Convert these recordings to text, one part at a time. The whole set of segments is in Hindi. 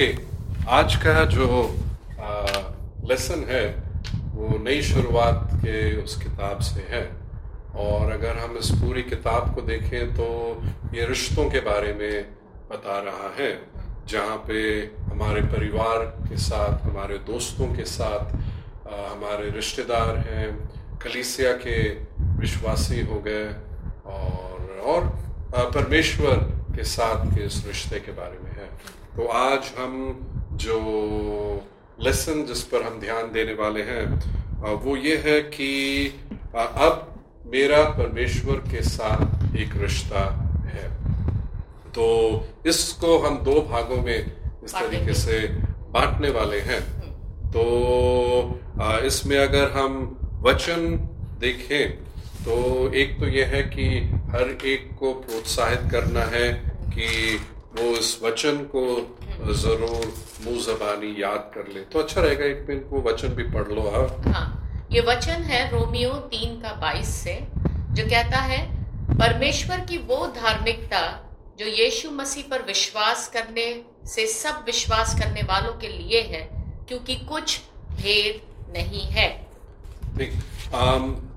ओके आज का जो लेसन है, वो नई शुरुआत के उस किताब से है। और अगर हम इस पूरी किताब को देखें तो ये रिश्तों के बारे में बता रहा है, जहाँ पे हमारे परिवार के साथ, हमारे दोस्तों के साथ हमारे रिश्तेदार हैं, कलीसिया के विश्वासी हो गए, और और परमेश्वर के साथ के इस रिश्ते के बारे में। तो आज हम जो लेसन जिस पर हम ध्यान देने वाले हैं वो ये है कि अब मेरा परमेश्वर के साथ एक रिश्ता है। तो इसको हम दो भागों में इस तरीके से बांटने वाले हैं। तो इसमें अगर हम वचन देखें तो एक तो यह है कि हर एक को प्रोत्साहित करना है कि वो इस वचन को ज़रूर मुँह जबानी याद कर ले। तो अच्छा रहेगा एक मिनट वो वचन भी पढ़ लो आप। हाँ ये वचन है रोमियो तीन का बाईस से जो कहता है परमेश्वर की वो धार्मिकता जो यीशु मसीह पर विश्वास करने से सब विश्वास करने वालों के लिए है क्योंकि कुछ भेद नहीं है।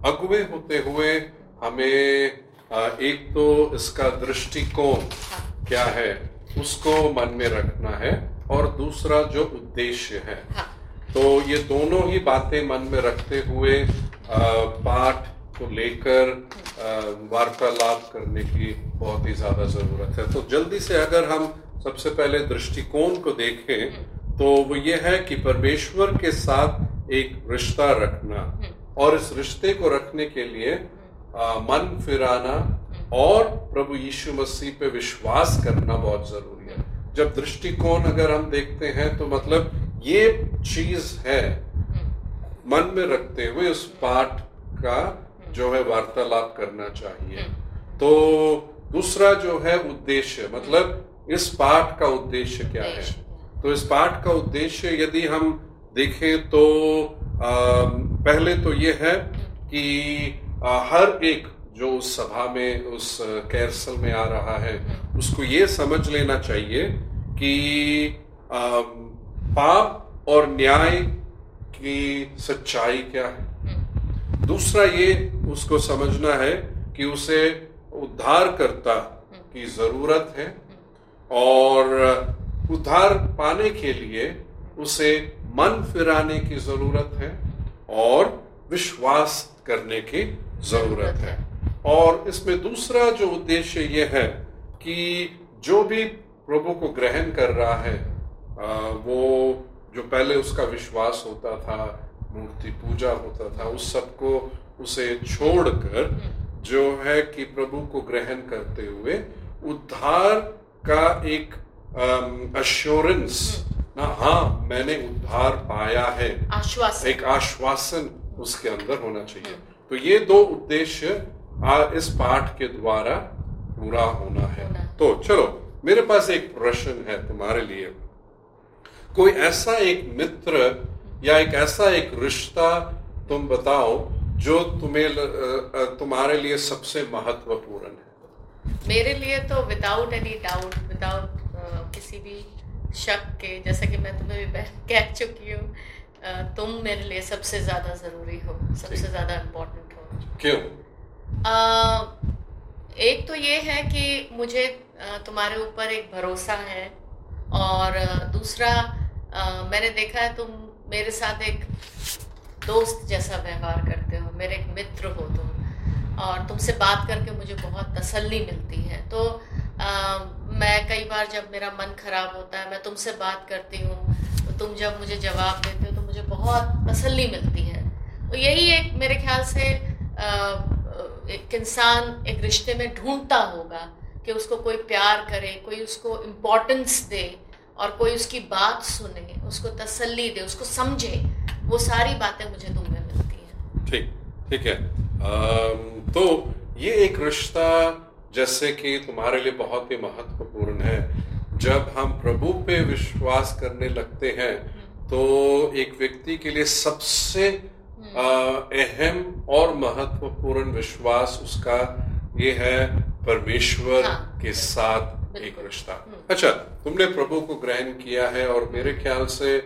अगुए होते हुए हमें एक तो इसका दृष्टिकोण हाँ। क्या है उसको मन में रखना है और दूसरा जो उद्देश्य है हाँ। तो ये दोनों ही बातें मन में रखते हुए पाठ को लेकर वार्तालाप करने की बहुत ही ज़्यादा ज़रूरत है तो जल्दी से अगर हम सबसे पहले दृष्टिकोण को देखें। तो वो ये है कि परमेश्वर के साथ एक रिश्ता रखना हम्म। और इस रिश्ते को रखने के लिए आ, मन फिराना और प्रभु यीशु मसीह पे विश्वास करना बहुत ज़रूरी है। जब दृष्टिकोण अगर हम देखते हैं तो मतलब ये चीज़ है मन में रखते हुए उस पाठ का जो है वार्तालाप करना चाहिए। तो दूसरा जो है उद्देश्य मतलब इस पाठ का उद्देश्य क्या है? तो इस पाठ का उद्देश्य यदि हम देखें तो आ, पहले तो ये है कि आ, हर एक जो उस सभा में उस कैरसल में आ रहा है उसको ये समझ लेना चाहिए कि पाप और न्याय की सच्चाई क्या है। दूसरा ये उसको समझना है कि उसे उद्धारकर्ता की ज़रूरत है और उद्धार पाने के लिए उसे मन फिराने की ज़रूरत है और विश्वास करने की ज़रूरत है। और इसमें दूसरा जो उद्देश्य ये है कि जो भी प्रभु को ग्रहण कर रहा है वो जो पहले उसका विश्वास होता था मूर्ति पूजा होता था उस सबको उसे छोड़कर जो है कि प्रभु को ग्रहण करते हुए उद्धार का एक अश्योरेंस ना हाँ मैंने उद्धार पाया है। आश्वासन। एक आश्वासन उसके अंदर होना चाहिए। तो ये दो उद्देश्य इस पाठ के द्वारा पूरा होना है। तो चलो मेरे पास एक प्रश्न है तुम्हारे लिए। कोई ऐसा एक मित्र या एक ऐसा एक रिश्ता तुम बताओ जो तुम्हें तुम्हारे लिए सबसे महत्वपूर्ण है? मेरे लिए तो विदाउट एनी डाउट विदाउट किसी भी शक के जैसे कि मैं तुम्हें भी कह चुकी हूँ तुम मेरे लिए सबसे ज़्यादा ज़रूरी हो सबसे ज़्यादा इम्पोर्टेंट हो। क्यों? आ, एक तो ये है कि मुझे तुम्हारे ऊपर एक भरोसा है और दूसरा आ, मैंने देखा है तुम मेरे साथ एक दोस्त जैसा व्यवहार करते हो मेरे एक मित्र हो तुम और तुमसे बात करके मुझे बहुत तसल्ली मिलती है। तो आ, मैं कई बार जब मेरा मन खराब होता है मैं तुमसे बात करती हूँ तो तुम जब मुझे जवाब देते हो तो मुझे बहुत तसल्ली मिलती है। तो यही एक मेरे ख्याल से आ, एक इंसान एक रिश्ते में ढूंढता होगा कि उसको कोई प्यार करे कोई उसको इम्पोर्टेंस दे और कोई उसकी बात सुने उसको तसल्ली दे उसको समझे वो सारी बातें मुझे तुम में मिलती हैं। ठीक ठीक है। तो ये एक रिश्ता जैसे कि तुम्हारे लिए बहुत ही महत्वपूर्ण है। जब हम प्रभु पे विश्वास करने लगते हैं तो एक व्यक्ति के लिए सबसे अहम और महत्वपूर्ण विश्वास उसका ये है परमेश्वर हाँ, के साथ एक रिश्ता हम्म। अच्छा तुमने प्रभु को ग्रहण किया है और मेरे ख्याल से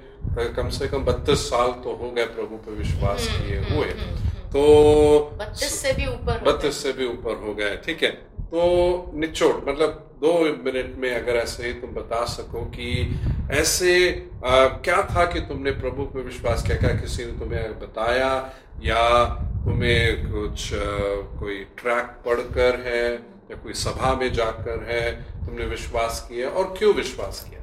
कम से कम बत्तीस साल तो हो गए प्रभु पे विश्वास हम्म, किए हम्म, हुए। तो बत्तीस से भी ऊपर बत्तीस से भी ऊपर हो गए ठीक है। तो निचोड़ मतलब दो मिनट में अगर ऐसे ही तुम बता सको कि ऐसे आ, क्या था कि तुमने प्रभु पे विश्वास किया? क्या किसी ने तुम्हें बताया? या तुम्हें कुछ आ, कोई ट्रैक पढ़कर है? या कोई सभा में जाकर है? तुमने विश्वास किया? और क्यों विश्वास किया?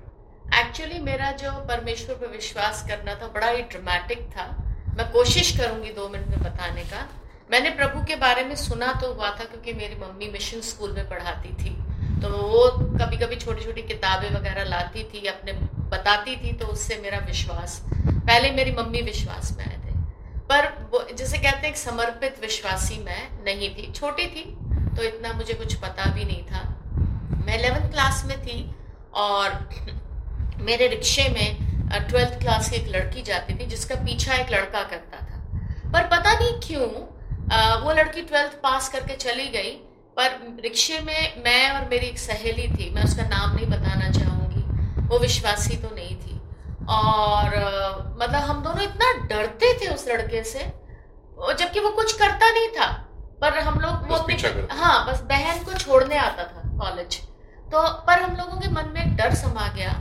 एक्चुअली मेरा जो परमेश्वर पर विश्वास करना था बड़ा ही ड्रामेटिक था। मैं कोशिश करूँगी दो मिनट में बताने का। मैंने प्रभु के बारे में सुना तो हुआ था क्योंकि मेरी मम्मी मिशन स्कूल में पढ़ाती थी। तो वो कभी कभी छोटी छोटी किताबें वगैरह लाती थी अपने बताती थी तो उससे मेरा विश्वास, पहले मेरी मम्मी विश्वास में आए थे। पर वो, जैसे कहते हैं समर्पित विश्वासी मैं नहीं थी। छोटी थी तो इतना मुझे कुछ पता भी नहीं था। मैं 11th क्लास में थी और मेरे रिक्शे में ट्वेल्थ क्लास की एक लड़की जाती थी, जिसका पीछा एक लड़का करता था। पर पता नहीं क्यों वो लड़की ट्वेल्थ पास करके चली गई, पर रिक्शे में मैं और मेरी एक सहेली थी, मैं उसका नाम नहीं बताना चाहूँगी। वो विश्वासी तो नहीं थी। और मतलब हम दोनों इतना डरते थे उस लड़के से जबकि वो कुछ करता नहीं था पर हम लोग वो अपने हाँ बस बहन को छोड़ने आता था कॉलेज तो पर हम लोगों के मन में एक डर समा गया।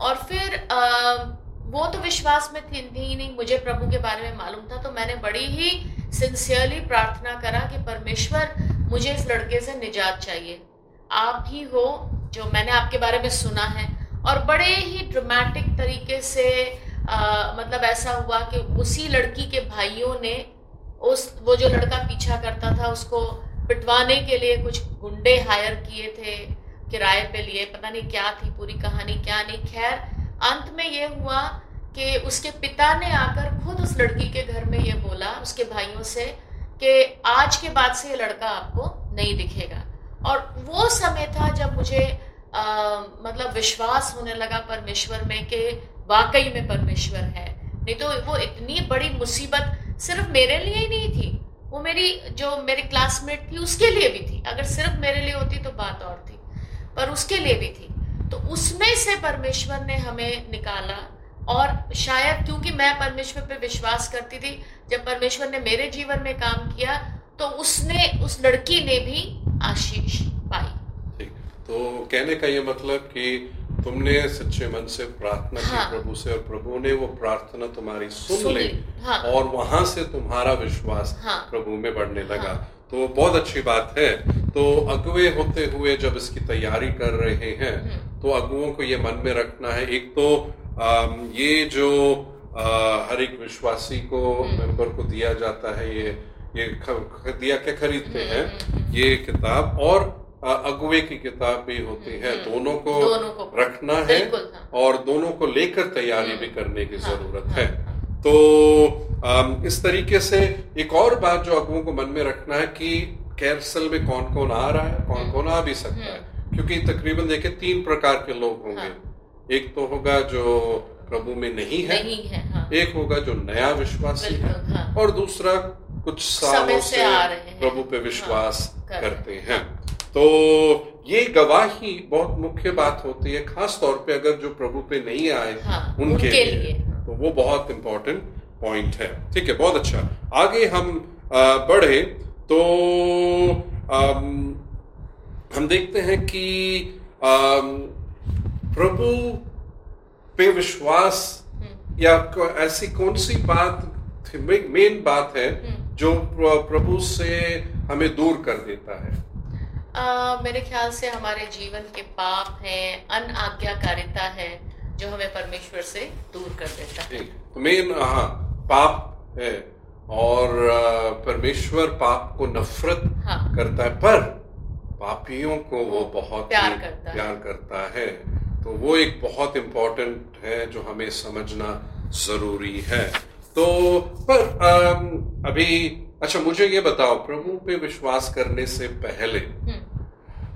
और फिर अ, वो तो विश्वास में थी थी ही नहीं मुझे प्रभु के बारे में मालूम था तो मैंने बड़ी ही सिंसियरली प्रार्थना करा कि परमेश्वर मुझे इस लड़के से निजात चाहिए। आप ही हो जो मैंने आपके बारे में सुना है और बड़े ही ड्रामेटिक तरीके से अ, मतलब ऐसा हुआ कि उसी लड़की के भाइयों ने उस वो जो लड़का पीछा करता था उसको पिटवाने के लिए कुछ गुंडे हायर किए थे किराए पे लिए पता नहीं क्या थी पूरी कहानी क्या नहीं। खैर अंत में ये हुआ कि उसके पिता ने आकर खुद उस लड़की के घर में ये बोला उसके भाइयों से कि आज के बाद से ये लड़का आपको नहीं दिखेगा। और वो समय था जब मुझे आ, मतलब विश्वास होने लगा परमेश्वर में कि वाकई में परमेश्वर है। नहीं तो वो इतनी बड़ी मुसीबत सिर्फ़ मेरे लिए ही नहीं थी। वो मेरी, जो मेरी क्लासमेट थी, उसके लिए भी थी। अगर सिर्फ़ मेरे लिए होती तो बात और थी, पर उसके लिए भी थी। तो उसमें से परमेश्वर ने हमें निकाला और शायद क्योंकि मैं परमेश्वर पे विश्वास करती थी, जब परमेश्वर ने मेरे जीवन में काम किया तो उसने, उस लड़की ने भी आशीष तो कहने का ये मतलब कि तुमने सच्चे मन से प्रार्थना हाँ। की प्रभु से और प्रभु ने वो प्रार्थना तुम्हारी सुन सुन ली हाँ। और वहाँ से तुम्हारा विश्वास हाँ। प्रभु में बढ़ने लगा हाँ। तो बहुत अच्छी बात है तो अगुए होते हुए जब इसकी तैयारी कर रहे हैं हम्म। तो अगुओं को ये मन में रखना है एक तो अम, ये जो अ, हर एक विश्वासी को हम्म। मेंबर को दिया जाता है ये ये दिया क्या खरीदते हम्म, हैं ये किताब और अगुए की किताब भी होती है हम्म, दोनों को दोनों को रखना है हाँ। और दोनों को लेकर तैयारी हम्म, भी करने की हाँ, ज़रूरत हाँ, है। तो इस तरीके से एक और बात जो अगुओं को मन में रखना है कि कैरसल में कौन कौन आ रहा है कौन हम्म, कौन आ भी सकता है क्योंकि तकरीबन देखे तीन प्रकार के लोग होंगे हाँ। एक तो होगा जो प्रभु में नहीं है नहीं है हाँ एक होगा जो नया विश्वासी है हाँ। और दूसरा कुछ सालों से से आ रहे हैं। प्रभु पे विश्वास करते हैं तो ये गवाही बहुत मुख्य बात होती है खास तौर पे अगर जो प्रभु पे नहीं आए हाँ, उनके, उनके लिए, हाँ। तो वो बहुत इंपॉर्टेंट पॉइंट है ठीक है बहुत अच्छा आगे हम बढ़े तो आम, हम देखते हैं कि आम, प्रभु पे विश्वास हम्म, या ऐसी कौन सी बात मेन बात है हम्म। जो प्रभु से हमें दूर कर देता है मेरे ख्याल से हमारे जीवन के पाप हैं अन आज्ञाकारिता है जो हमें परमेश्वर से दूर कर देता है। तो मेन हाँ पाप है और परमेश्वर पाप को नफरत हाँ। करता है पर पापियों को वो बहुत प्यार ही करता है। प्यार करता है। तो वो एक बहुत इम्पोर्टेंट है जो हमें समझना ज़रूरी है। तो पर अभी अच्छा मुझे ये बताओ प्रभु पे विश्वास करने से पहले हम्म,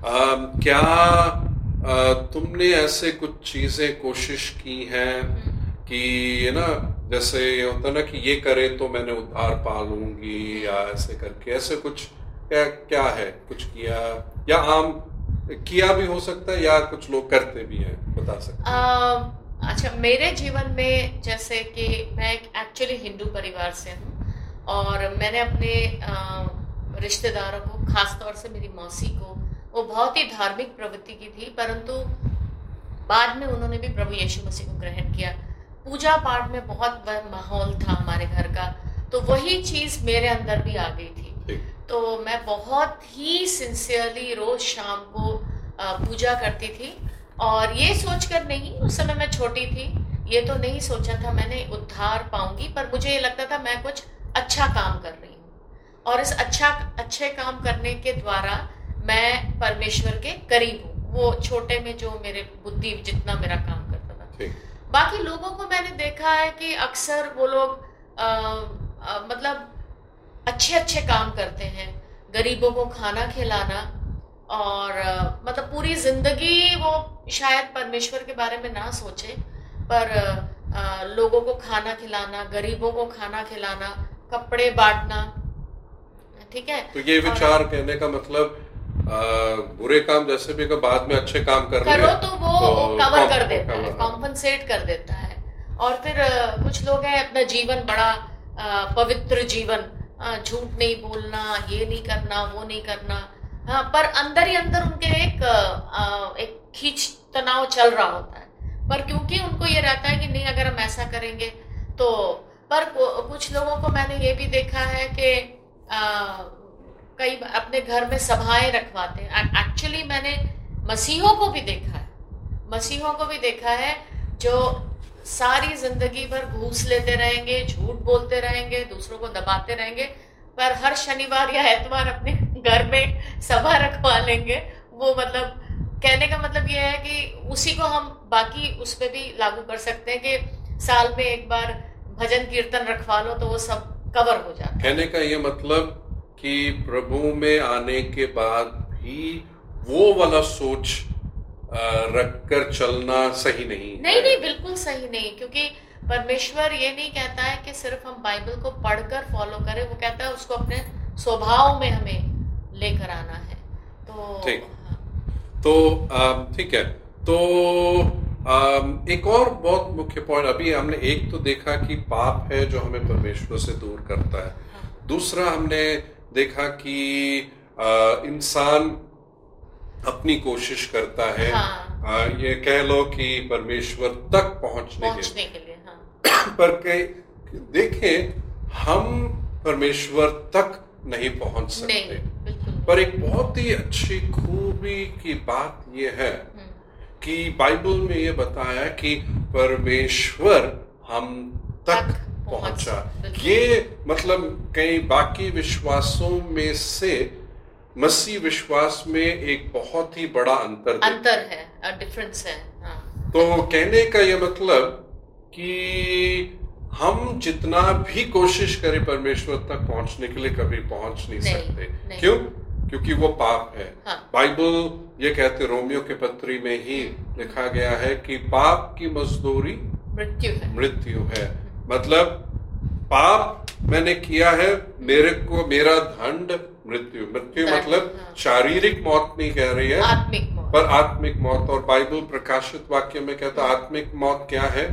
क्या आ, तुमने ऐसे कुछ चीज़ें कोशिश की हैं कि ये ना जैसे ये होता ना कि ये करे तो मैंने उद्धार पा लूँगी या ऐसे करके ऐसे कुछ क्या क्या है? कुछ किया? या आम किया भी हो सकता है या कुछ लोग करते भी हैं बता सकते हैं? अच्छा मेरे जीवन में जैसे कि मैं एक्चुअली हिंदू परिवार से हूँ और मैंने अपने रिश्तेदारों को खासतौर से मेरी मौसी को वो बहुत ही धार्मिक प्रवृत्ति की थी परंतु बाद में उन्होंने भी प्रभु यीशु मसीह को ग्रहण किया। पूजा पाठ में बहुत वह माहौल था हमारे घर का तो वही चीज़ मेरे अंदर भी आ गई थी। तो मैं बहुत ही सिंसियरली रोज शाम को पूजा करती थी और ये सोचकर नहीं उस समय मैं छोटी थी ये तो नहीं सोचा था मैंने उद्धार पाऊँगी पर मुझे ये लगता था मैं कुछ अच्छा काम कर रही हूँ। और इस अच्छा अच्छे काम करने के द्वारा मैं परमेश्वर के करीब हूँ। वो छोटे में जो मेरे बुद्धि जितना मेरा काम करता था। बाकी लोगों को मैंने देखा है कि अक्सर वो लोग मतलब अच्छे अच्छे काम करते हैं। गरीबों को खाना खिलाना और आ, मतलब पूरी ज़िंदगी वो शायद परमेश्वर के बारे में ना सोचे पर आ, लोगों को खाना खिलाना गरीबों को खाना खिलाना कपड़े बांटना ठीक है? तो ये विचार कहने का मतलब बुरे काम जैसे भी का बाद में अच्छे काम कर करो तो वो तो कवर कर देता है कॉम्पनसेट कर देता है। और फिर कुछ लोग हैं अपना जीवन बड़ा पवित्र जीवन झूठ नहीं बोलना ये नहीं करना वो नहीं करना। हाँ पर अंदर ही अंदर उनके एक एक खींच तनाव चल रहा होता है। पर क्योंकि उनको ये रहता है कि नहीं अगर हम ऐसा करेंगे तो पर कुछ लोगों को मैंने ये भी देखा है कि कई अपने घर में सभाएँ रखवाते हैं। एक्चुअली मैंने मसीहों को भी देखा है। मसीहों को भी देखा है जो सारी ज़िंदगी भर घूस लेते रहेंगे, झूठ बोलते रहेंगे, दूसरों को दबाते रहेंगे, पर हर शनिवार या एतवार अपने घर में सभा रखवा लेंगे। वो मतलब कहने का मतलब ये है कि उसी को हम बाकी उस पर भी लागू कर सकते हैं कि साल में एक बार भजन कीर्तन रखवा लो तो वो सब कवर हो जाता कहने का ये मतलब कि प्रभु में आने के बाद भी वो वाला सोच रखकर चलना सही नहीं नहीं नहीं बिल्कुल सही नहीं क्योंकि परमेश्वर ये नहीं कहता है कि सिर्फ़ हम बाइबल को पढ़कर फॉलो करें वो कहता है उसको अपने स्वभाव में हमें लेकर आना है। तो ठीक। तो ठीक है। तो एक और बहुत मुख्य पॉइंट अभी हमने एक तो देखा कि पाप है जो हमें परमेश्वर से दूर करता है। हाँ। दूसरा हमने देखा कि इंसान अपनी कोशिश करता है हाँ। आ, ये कह लो कि परमेश्वर तक पहुँचने, पहुँचने के, के लिए हाँ। पर कई देखें हम परमेश्वर तक नहीं पहुँच सकते नहीं, पर एक बहुत ही अच्छी खूबी की बात यह है हम्म। कि बाइबल में ये बताया कि परमेश्वर हम तक, तक पहुँचा। ये मतलब कई बाकी विश्वासों में से मसीह विश्वास में एक बहुत ही बड़ा अंतर अंतर है। डिफरेंस है हाँ। तो कहने का यह मतलब कि हम जितना भी कोशिश करें परमेश्वर तक पहुँचने के लिए कभी पहुँच नहीं, नहीं सकते। नहीं। क्यों? क्योंकि वो पाप है। हाँ। बाइबल ये कहते रोमियो के पत्री में ही लिखा गया है कि पाप की मजदूरी मृत्यु है। मृत्यु है। मतलब पाप मैंने किया है मेरे को मेरा दंड मृत्यु मृत्यु मतलब हाँ। शारीरिक मौत नहीं कह रही है आत्मिक मौत पर आत्मिक मौत और बाइबल प्रकाशित वाक्य में कहता आत्मिक मौत क्या है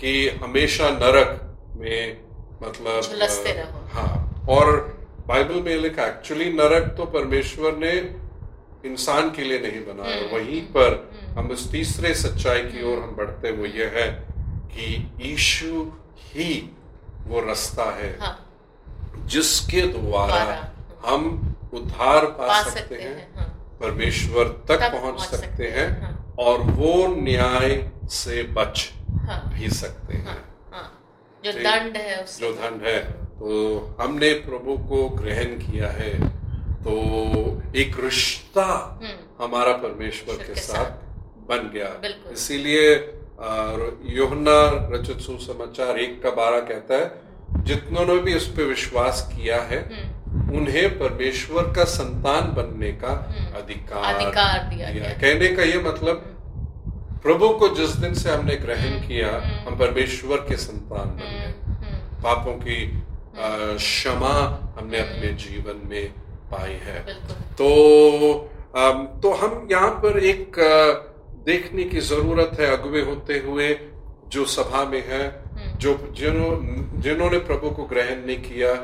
कि हमेशा नरक में मतलब हाँ और बाइबल में लिखा एक्चुअली नरक तो परमेश्वर ने इंसान के लिए नहीं बनाया हम्म। वहीं पर हम्म। हम उस तीसरे सच्चाई की ओर हम बढ़ते हुए यह है कि ईशु ही वो रास्ता है हाँ। जिसके द्वारा हम उद्धार पा, पा सकते, सकते हैं, हाँ। परमेश्वर तक, तक पहुँच सकते, सकते हैं हाँ। और वो न्याय से बच हाँ। भी सकते हैं हाँ। जो दंड है जो दंड है तो हमने प्रभु को ग्रहण किया है तो एक रिश्ता हम्म। हमारा परमेश्वर के साथ बन गया इसीलिए योहना रचित सुसमाचार एक का बारह कहता है जितनों ने भी उस पर विश्वास किया है हम्म। उन्हें परमेश्वर का संतान बनने का हम्म। अधिकार, अधिकार दिया, दिया। कहने का ये मतलब हम्म। प्रभु को जिस दिन से हमने ग्रहण किया हम परमेश्वर के संतान बन गए। पापों की क्षमा हमने अपने जीवन में पाई है। तो तो हम यहाँ पर एक देखने की ज़रूरत है अगुवे होते हुए जो सभा में है हम्म। जो जिन्हों जिन्होंने प्रभु को ग्रहण नहीं किया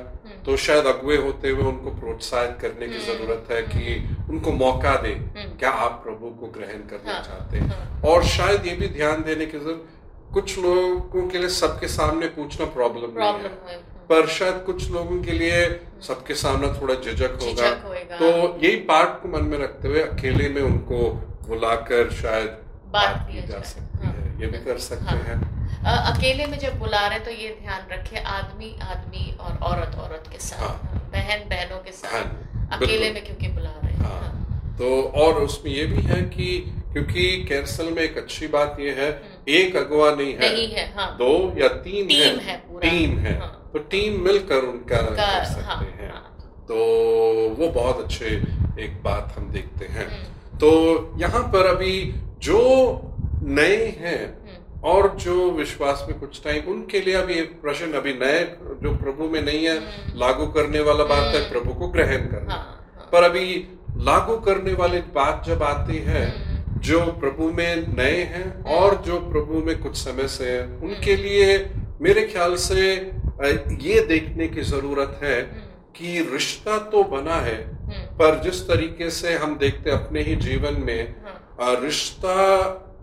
तो शायद अगुवे होते हुए उनको प्रोत्साहित करने की हम्म। ज़रूरत है कि उनको मौका दे हम्म। क्या आप प्रभु को ग्रहण करना हाँ, चाहते हैं। हाँ। और शायद ये भी ध्यान देने की ज़रूरत कुछ लोगों के लिए सबके सामने पूछना प्रॉब्लम नहीं है। है पर शायद कुछ लोगों के लिए सबके सामने थोड़ा झिझक होगा। तो यही पार्ट को मन में रखते हुए अकेले में उनको बुलाकर शायद बात की जा। सकती हाँ। है ये भी कर सकते हाँ। हैं अ, अकेले में जब बुला रहे हैं तो ये ध्यान रखे आदमी आदमी और औरत औरत के साथ हाँ। बहन बहनों के हाँ, साथ बिल्कुल। अकेले में क्योंकि बुला रहे हैं हाँ। हाँ। तो और उसमें ये भी है कि क्योंकि कैंसल में एक अच्छी बात ये है एक अगवा नहीं है हम्म। नहीं है हाँ दो या तीन टीम है है पूरा। टीम है हाँ। तो टीम मिलकर उनका उनका, कर सकते हाँ, हैं हाँ। तो वो बहुत अच्छे एक बात हम देखते हैं हम्म, तो यहाँ पर अभी जो नए हैं हम्म, और जो विश्वास में कुछ टाइम उनके लिए अभी एक प्रश्न अभी नए जो प्रभु में नहीं है हम्म। लागू करने वाला बात है हम्म। प्रभु को ग्रहण करना हाँ, हाँ। पर अभी लागू करने वाली बात जब आती है जो प्रभु में नए हैं और जो प्रभु में कुछ समय से हैं उनके लिए मेरे ख्याल से ये देखने की ज़रूरत है कि रिश्ता तो बना है पर जिस तरीके से हम देखते हैं अपने ही जीवन में हाँ, रिश्ता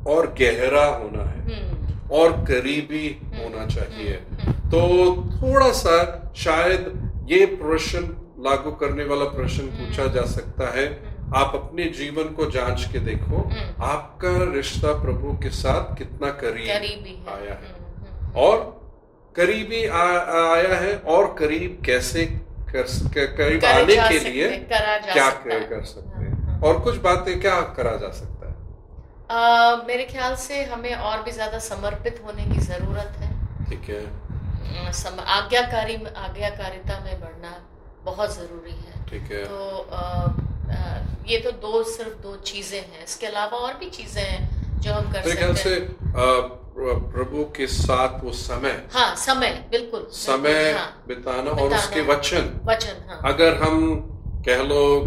और गहरा होना है। हम्म, और करीबी होना चाहिए। हम्म, तो थोड़ा सा शायद ये प्रश्न लागू करने वाला प्रश्न पूछा जा सकता है। आप अपने जीवन को जाँच के देखो। हम्म। आपका रिश्ता प्रभु के साथ कितना करीब करीबी है। आया है। हम्म, हम्म, और करीबी आ, आया है और करीब कैसे कर क- करीब करे आने के लिए करा क्या कर, कर सकते हाँ, हैं हाँ। और कुछ बातें क्या करा जा सकता है? अ, मेरे ख्याल से हमें और भी ज़्यादा समर्पित होने की ज़रूरत है। ठीक है। सम, आज्ञाकारी आज्ञाकारिता में बढ़ना बहुत ज़रूरी है। ठीक है। तो अ, ये तो दो सिर्फ़ दो चीज़ें हैं। इसके अलावा और भी चीज़ें हैं जो हम कर सकते हैं। अ, प्र- प्रभु के साथ वो समय। हाँ समय बिल्कुल। समय बिल्कुल, हाँ, बिताना और उसके वचन। वचन हाँ। अगर हम कह लो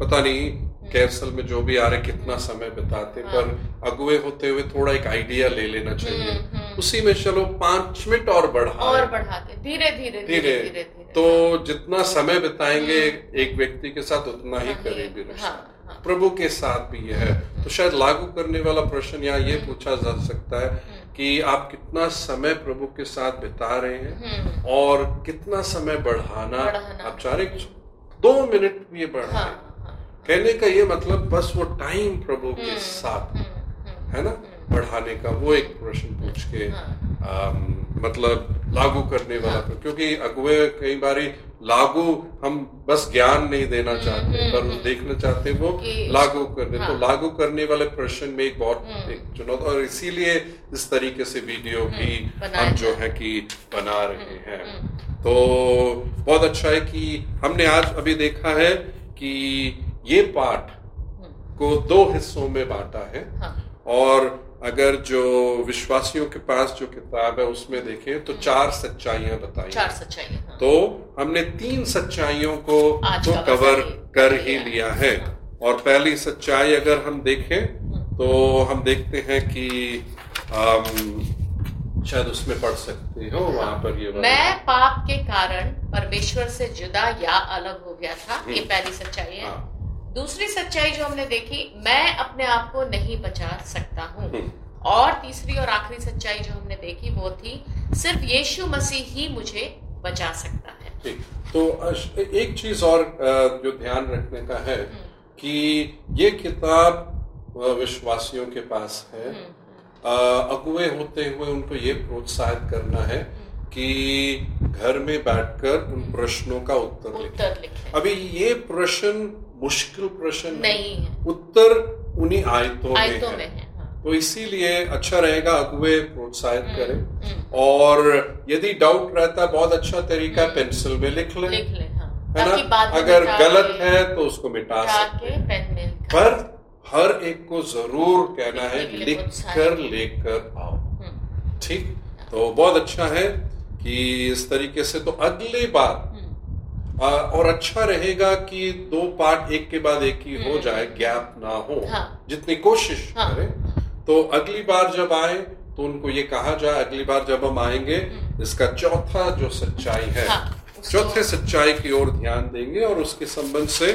पता नहीं कैंसल में जो भी आ रहे कितना समय बिताते हाँ। पर अगुए होते हुए थोड़ा एक आइडिया ले लेना चाहिए। हम्म, हम्म। उसी में चलो पाँच मिनट और बढ़ा और बढ़ा के धीरे धीरे धीरे धीरे। तो जितना समय बिताएँगे एक व्यक्ति के साथ उतना ही करीबी रिश्ता हाँ, हाँ। प्रभु के साथ भी यह है। तो शायद लागू करने वाला प्रश्न यहाँ ये पूछा जा सकता है कि आप कितना समय प्रभु के साथ बिता रहे हैं हम्म, और कितना समय बढ़ाना बढ़ाना। आप चाह रहे दो मिनट भी बढ़ाए। हाँ, हाँ, कहने का ये मतलब बस वो टाइम प्रभु के हम्म, साथ। हम्म, हम्म, है ना? बढ़ाने का वो एक प्रश्न पूछ के हाँ। आम, मतलब लागू करने वाला हाँ। क्योंकि अगुए कई बारी लागू हम बस ज्ञान नहीं देना चाहते हम्म, पर हम्म। देखना चाहते वो लागू करने हाँ। तो हाँ। लागू करने वाले प्रश्न में एक बहुत हम्म। एक चुनौती और इसीलिए इस तरीके से वीडियो भी हम जो है कि बना रहे हैं हम्म। तो बहुत अच्छा है कि हमने आज अभी देखा है कि ये पाठ हम्म, को दो हिस्सों में बांटा है हाँ, और अगर जो विश्वासियों के पास जो किताब है उसमें देखें तो चार सच्चाइयाँ बताई चार सच्चाई हाँ। तो हमने तीन सच्चाइयों को तो कवर कर ही लिया है हाँ। और पहली सच्चाई अगर हम देखें तो हम देखते हैं कि अम, शायद उसमें पढ़ सकते हो हाँ। वहाँ पर ये मैं पाप के कारण परमेश्वर से जुदा या अलग हो गया था ये हम्म। पहली सच्चाई है हाँ, दूसरी सच्चाई जो हमने देखी मैं अपने आप को नहीं बचा सकता हूँ। हम्म। और तीसरी और आखिरी सच्चाई जो हमने देखी वो थी सिर्फ़ यीशु मसीह ही मुझे बचा सकता है। तो एक चीज़ और जो ध्यान रखने का है हम्म। कि ये किताब विश्वासियों के पास है। हम्म, अगुए होते हुए उनको ये प्रोत्साहित करना है कि घर में बैठकर उन प्रश्नों का उत्तर लिखें। उत्तर लिखे। अभी ये प्रश्न मुश्किल प्रश्न नहीं है। उत्तर उन्हीं आयतों में है। में है हाँ। तो इसीलिए अच्छा रहेगा अगुए प्रोत्साहित करें। हम्म, और यदि डाउट रहता है बहुत अच्छा तरीका है पेंसिल में लिख लें। लिख ले हाँ। है ना? अगर गलत है तो उसको मिटा सकते। पर हर एक को ज़रूर कहना है लिख कर लेकर आओ। हम्म, ठीक? तो बहुत अच्छा है कि इस तरीके से तो अगली बार हम्म, और अच्छा रहेगा कि दो पार्ट एक के बाद एक ही हो हम्म। जाए गैप ना हो हाँ। जितनी कोशिश हाँ। करें तो अगली बार जब आए तो उनको ये कहा जाए अगली बार जब हम आएँगे इसका चौथा जो सच्चाई है हम्म। हाँ, चौथे सच्चाई की ओर ध्यान देंगे और उसके संबंध से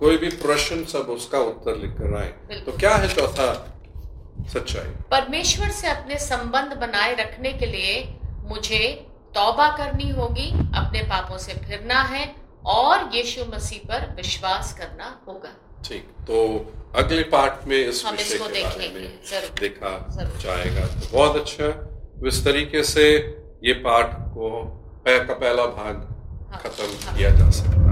कोई भी प्रश्न सब उसका उत्तर लिख कर आए तो क्या है चौथा सच्चाई परमेश्वर से अपने संबंध बनाए रखने के लिए मुझे तौबा करनी होगी अपने पापों से फिरना है और यीशु मसीह पर विश्वास करना होगा ठीक तो अगले पार्ट में इस हम विषय इसको के बारे देखेंगे, में ज़रूर। देखा ज़रूर। जाएगा तो बहुत अच्छा इस तरीके से ये पार्ट को पह- का पहला भाग हाँ, खत्म। किया जा सकता है